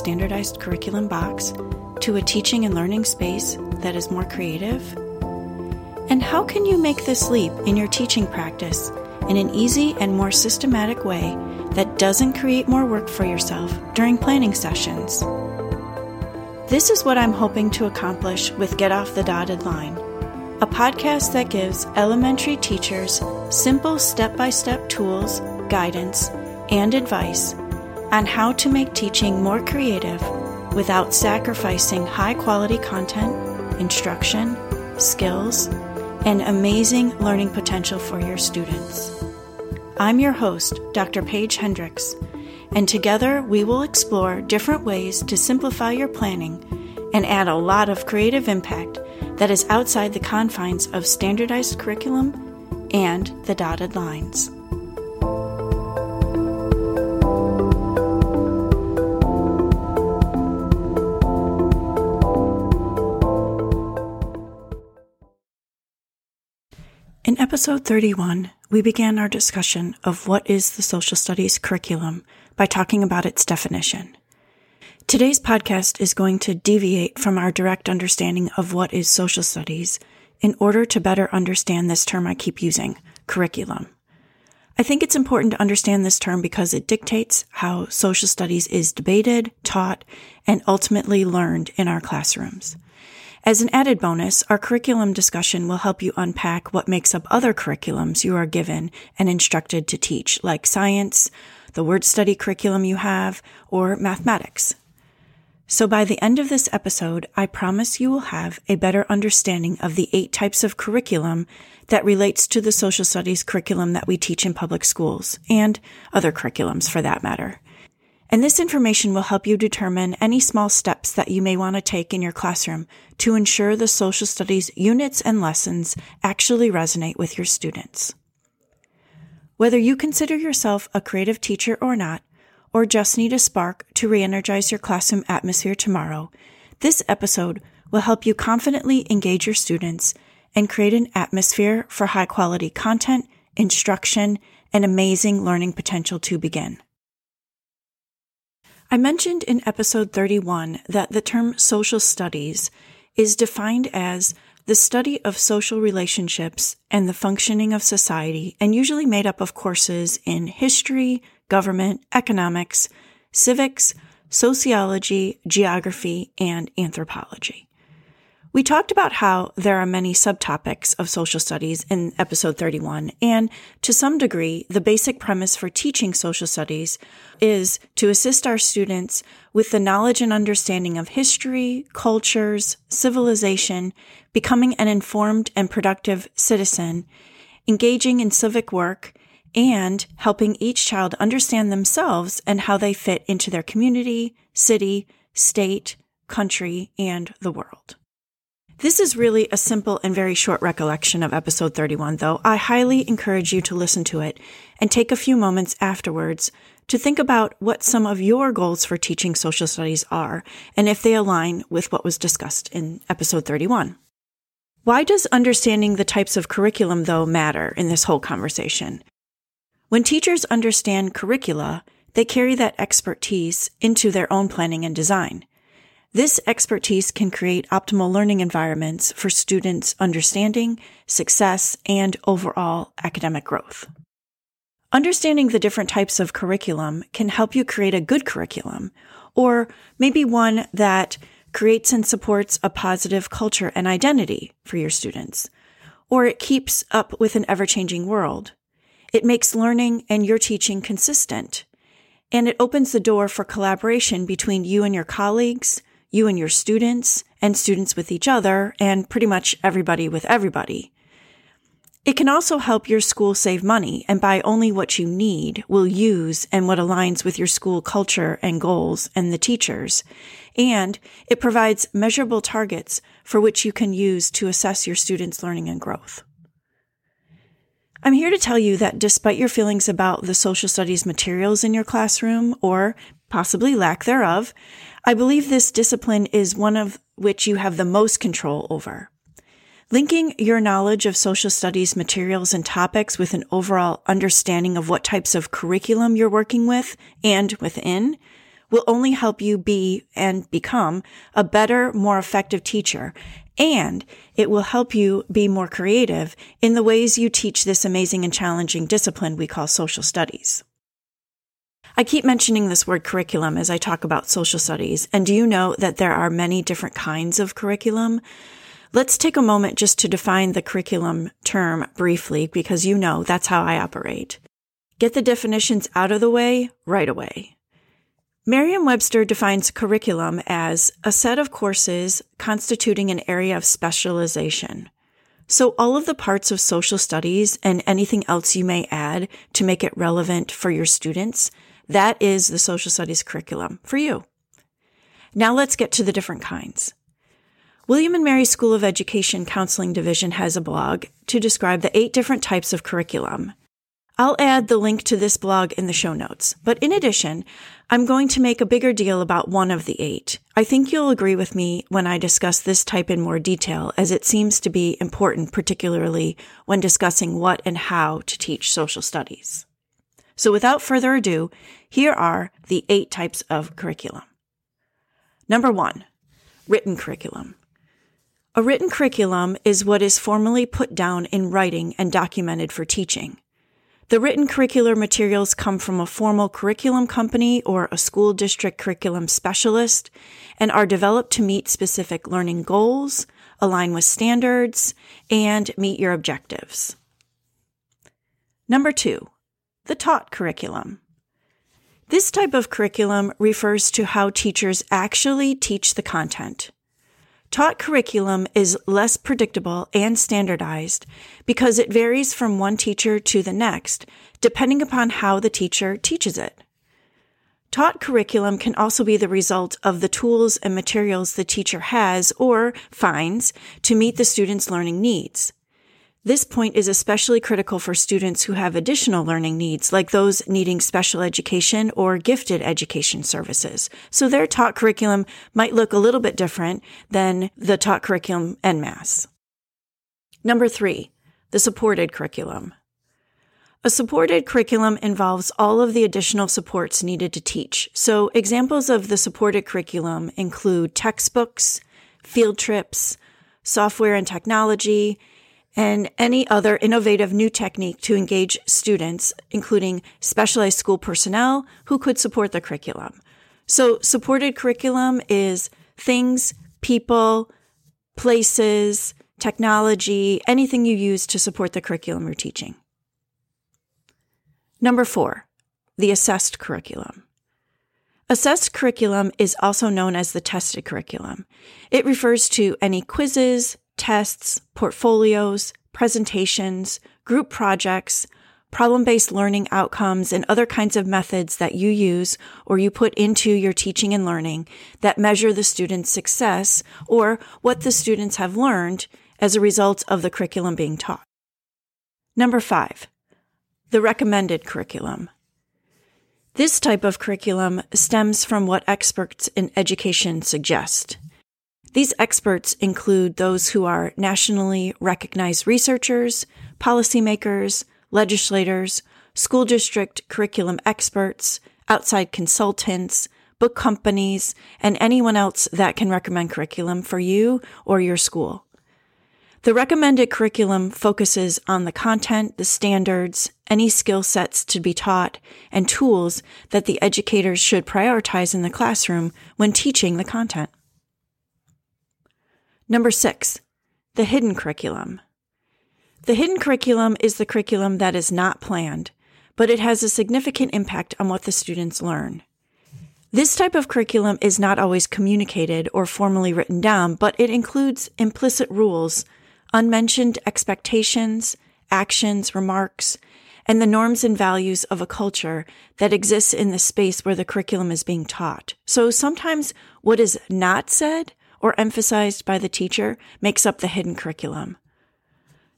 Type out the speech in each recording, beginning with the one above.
standardized curriculum box to a teaching and learning space that is more creative? And how can you make this leap in your teaching practice in an easy and more systematic way that doesn't create more work for yourself during planning sessions? This is what I'm hoping to accomplish with Get Off the Dotted Line, a podcast that gives elementary teachers simple step by step tools, guidance, and advice on how to make teaching more creative without sacrificing high quality content, instruction, skills, and amazing learning potential for your students. I'm your host, Dr. Paige Hendricks, and together we will explore different ways to simplify your planning and add a lot of creative impact that is outside the confines of standardized curriculum and the dotted lines. In episode 31, we began our discussion of what is the social studies curriculum by talking about its definition. Today's podcast is going to deviate from our direct understanding of what is social studies in order to better understand this term I keep using, curriculum. I think it's important to understand this term because it dictates how social studies is debated, taught, and ultimately learned in our classrooms. As an added bonus, our curriculum discussion will help you unpack what makes up other curriculums you are given and instructed to teach, like science, the word study curriculum you have, or mathematics. So by the end of this episode, I promise you will have a better understanding of the eight types of curriculum that relates to the social studies curriculum that we teach in public schools, and other curriculums for that matter. And this information will help you determine any small steps that you may want to take in your classroom to ensure the social studies units and lessons actually resonate with your students. Whether you consider yourself a creative teacher or not, or just need a spark to re-energize your classroom atmosphere tomorrow, this episode will help you confidently engage your students and create an atmosphere for high quality content, instruction, and amazing learning potential to begin. I mentioned in episode 31 that the term social studies is defined as the study of social relationships and the functioning of society, and usually made up of courses in history, government, economics, civics, sociology, geography, and anthropology. We talked about how there are many subtopics of social studies in episode 31, and to some degree, the basic premise for teaching social studies is to assist our students with the knowledge and understanding of history, cultures, civilization, becoming an informed and productive citizen, engaging in civic work, and helping each child understand themselves and how they fit into their community, city, state, country, and the world. This is really a simple and very short recollection of episode 31, though I highly encourage you to listen to it and take a few moments afterwards to think about what some of your goals for teaching social studies are and if they align with what was discussed in episode 31. Why does understanding the types of curriculum, though, matter in this whole conversation? When teachers understand curricula, they carry that expertise into their own planning and design. This expertise can create optimal learning environments for students' understanding, success, and overall academic growth. Understanding the different types of curriculum can help you create a good curriculum, or maybe one that creates and supports a positive culture and identity for your students, or it keeps up with an ever changing world. It makes learning and your teaching consistent, and it opens the door for collaboration between you and your colleagues, you and your students, and students with each other, and pretty much everybody with everybody. It can also help your school save money and buy only what you need, will use, and what aligns with your school culture and goals and the teachers. And it provides measurable targets for which you can use to assess your students' learning and growth. I'm here to tell you that despite your feelings about the social studies materials in your classroom, or possibly lack thereof, I believe this discipline is one of which you have the most control over. Linking your knowledge of social studies materials and topics with an overall understanding of what types of curriculum you're working with and within will only help you be and become a better, more effective teacher. And it will help you be more creative in the ways you teach this amazing and challenging discipline we call social studies. I keep mentioning this word curriculum as I talk about social studies. And do you know that there are many different kinds of curriculum? Let's take a moment just to define the curriculum term briefly because you know that's how I operate. Get the definitions out of the way right away. Merriam-Webster defines curriculum as a set of courses constituting an area of specialization. So all of the parts of social studies and anything else you may add to make it relevant for your students, that is the social studies curriculum for you. Now let's get to the different kinds. William and Mary School of Education Counseling Division has a blog to describe the eight different types of curriculum. I'll add the link to this blog in the show notes. But in addition, I'm going to make a bigger deal about one of the eight. I think you'll agree with me when I discuss this type in more detail, as it seems to be important, particularly when discussing what and how to teach social studies. So without further ado, here are the eight types of curriculum. Number one, written curriculum. A written curriculum is what is formally put down in writing and documented for teaching. The written curricular materials come from a formal curriculum company or a school district curriculum specialist and are developed to meet specific learning goals, align with standards, and meet your objectives. Number two, the taught curriculum. This type of curriculum refers to how teachers actually teach the content. Taught curriculum is less predictable and standardized because it varies from one teacher to the next, depending upon how the teacher teaches it. Taught curriculum can also be the result of the tools and materials the teacher has or finds to meet the student's learning needs. This point is especially critical for students who have additional learning needs, like those needing special education or gifted education services. So their taught curriculum might look a little bit different than the taught curriculum en masse. Number three, the supported curriculum. A supported curriculum involves all of the additional supports needed to teach. So examples of the supported curriculum include textbooks, field trips, software and technology, and any other innovative new technique to engage students, including specialized school personnel who could support the curriculum. So supported curriculum is things, people, places, technology, anything you use to support the curriculum you're teaching. Number four, the assessed curriculum. Assessed curriculum is also known as the tested curriculum. It refers to any quizzes, tests, portfolios, presentations, group projects, problem based learning outcomes, and other kinds of methods that you use or you put into your teaching and learning that measure the student's success or what the students have learned as a result of the curriculum being taught. Number five, the recommended curriculum. This type of curriculum stems from what experts in education suggest. These experts include those who are nationally recognized researchers, policymakers, legislators, school district curriculum experts, outside consultants, book companies, and anyone else that can recommend curriculum for you or your school. The recommended curriculum focuses on the content, the standards, any skill sets to be taught, and tools that the educators should prioritize in the classroom when teaching the content. Number six, the hidden curriculum. The hidden curriculum is the curriculum that is not planned, but it has a significant impact on what the students learn. This type of curriculum is not always communicated or formally written down, but it includes implicit rules, unmentioned expectations, actions, remarks, and the norms and values of a culture that exists in the space where the curriculum is being taught. So sometimes what is not said or emphasized by the teacher makes up the hidden curriculum.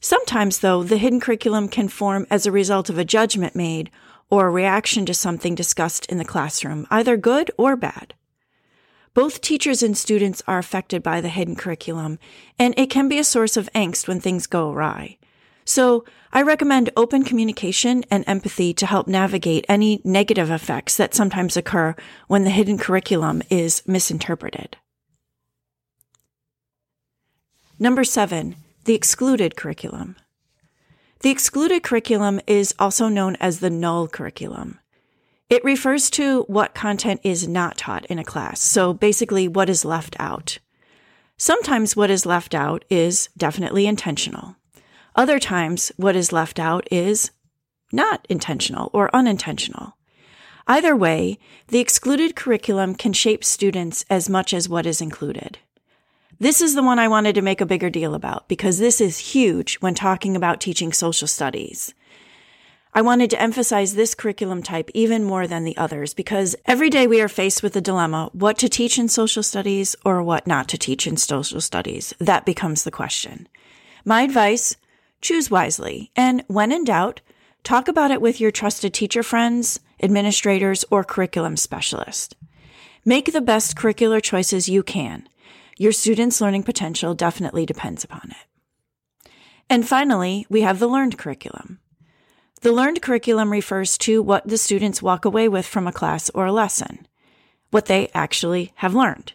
Sometimes, though, the hidden curriculum can form as a result of a judgment made or a reaction to something discussed in the classroom, either good or bad. Both teachers and students are affected by the hidden curriculum, and it can be a source of angst when things go awry. So I recommend open communication and empathy to help navigate any negative effects that sometimes occur when the hidden curriculum is misinterpreted. Number seven, the excluded curriculum. The excluded curriculum is also known as the null curriculum. It refers to what content is not taught in a class, so basically what is left out. Sometimes what is left out is definitely intentional. Other times, what is left out is not intentional or unintentional. Either way, the excluded curriculum can shape students as much as what is included. This is the one I wanted to make a bigger deal about because this is huge when talking about teaching social studies. I wanted to emphasize this curriculum type even more than the others because every day we are faced with the dilemma what to teach in social studies or what not to teach in social studies. That becomes the question. My advice choose wisely, and when in doubt, talk about it with your trusted teacher friends, administrators, or curriculum specialist. Make the best curricular choices you can. Your students' learning potential definitely depends upon it. And finally, we have the learned curriculum. The learned curriculum refers to what the students walk away with from a class or a lesson, what they actually have learned.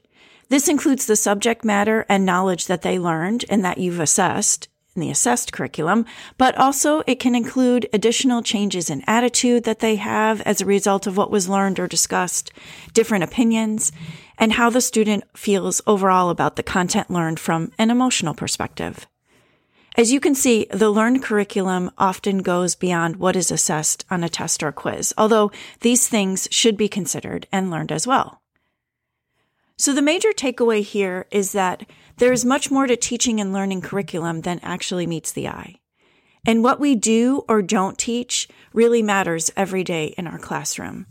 This includes the subject matter and knowledge that they learned and that you've assessed, in the assessed curriculum, but also it can include additional changes in attitude that they have as a result of what was learned or discussed, different opinions, and how the student feels overall about the content learned from an emotional perspective. As you can see, the learned curriculum often goes beyond what is assessed on a test or quiz, although these things should be considered and learned as well. So the major takeaway here is that there is much more to teaching and learning curriculum than actually meets the eye. And what we do or don't teach really matters every day in our classroom.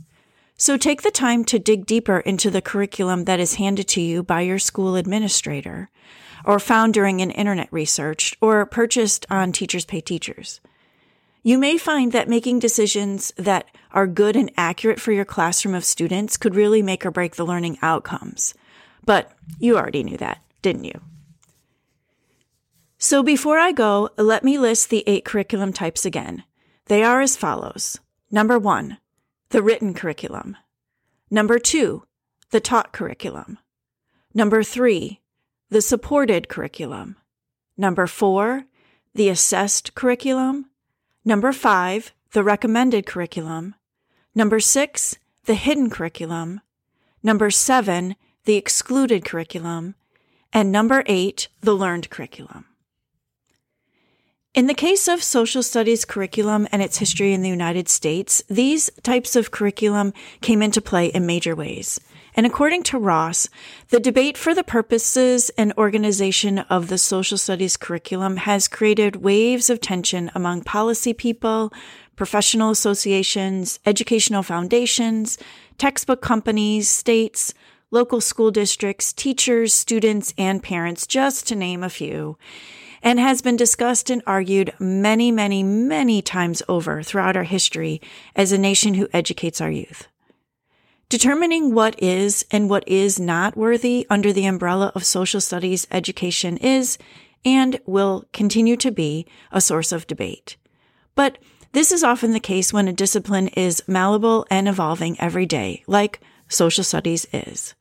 So take the time to dig deeper into the curriculum that is handed to you by your school administrator, or found during an internet research, or purchased on Teachers Pay Teachers. You may find that making decisions that are good and accurate for your classroom of students could really make or break the learning outcomes. But you already knew that, didn't you? So before I go, let me list the eight curriculum types again. They are as follows. Number one, the written curriculum. Number two, the taught curriculum. Number three, the supported curriculum. Number four, the assessed curriculum. Number five, the recommended curriculum. Number six, the hidden curriculum. Number seven, the excluded curriculum. And number eight, the learned curriculum. In the case of social studies curriculum and its history in the United States, these types of curriculum came into play in major ways. And according to Ross, the debate for the purposes and organization of the social studies curriculum has created waves of tension among policy people, professional associations, educational foundations, textbook companies, states, local school districts, teachers, students, and parents, just to name a few, and has been discussed and argued many, many, many times over throughout our history as a nation who educates our youth. Determining what is and what is not worthy under the umbrella of social studies education is and will continue to be a source of debate. But this is often the case when a discipline is malleable and evolving every day, like social studies is.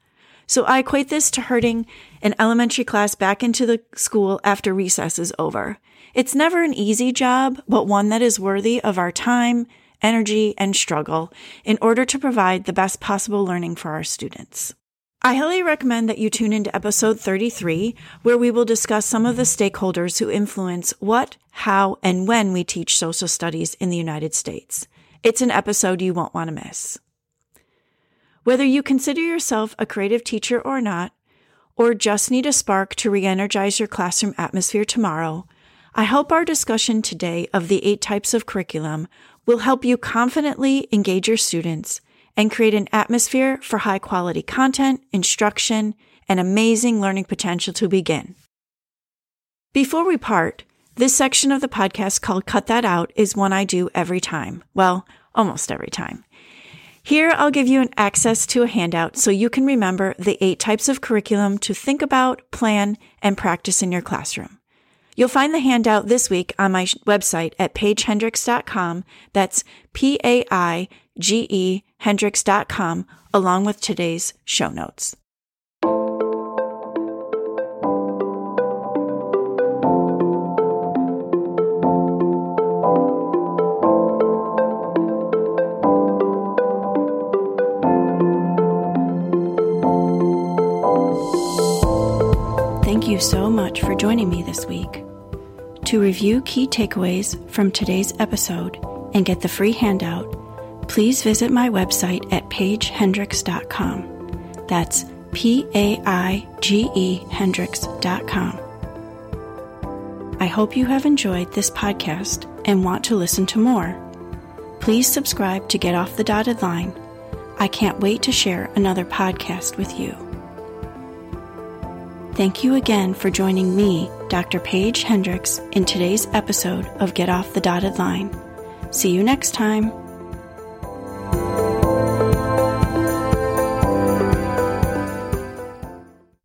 So I equate this to herding an elementary class back into the school after recess is over. It's never an easy job, but one that is worthy of our time, energy, and struggle in order to provide the best possible learning for our students. I highly recommend that you tune into episode 33, where we will discuss some of the stakeholders who influence what, how, and when we teach social studies in the United States. It's an episode you won't want to miss. Whether you consider yourself a creative teacher or not, or just need a spark to re energize your classroom atmosphere tomorrow, I hope our discussion today of the eight types of curriculum will help you confidently engage your students and create an atmosphere for high quality content, instruction, and amazing learning potential to begin. Before we part, this section of the podcast called Cut That Out is one I do every time. Well, almost every time. Here, I'll give you an access to a handout so you can remember the eight types of curriculum to think about, plan, and practice in your classroom. You'll find the handout this week on my website at paigehendricks.com. That's P A I G E Hendricks.com, along with today's show notes. For joining me this week. To review key takeaways from today's episode and get the free handout, please visit my website at paigehendricks.com. That's P A I G E Hendricks.com. I hope you have enjoyed this podcast and want to listen to more. Please subscribe to Get Off the Dotted Line. I can't wait to share another podcast with you. Thank you again for joining me, Dr. Paige Hendricks, in today's episode of Get Off the Dotted Line. See you next time.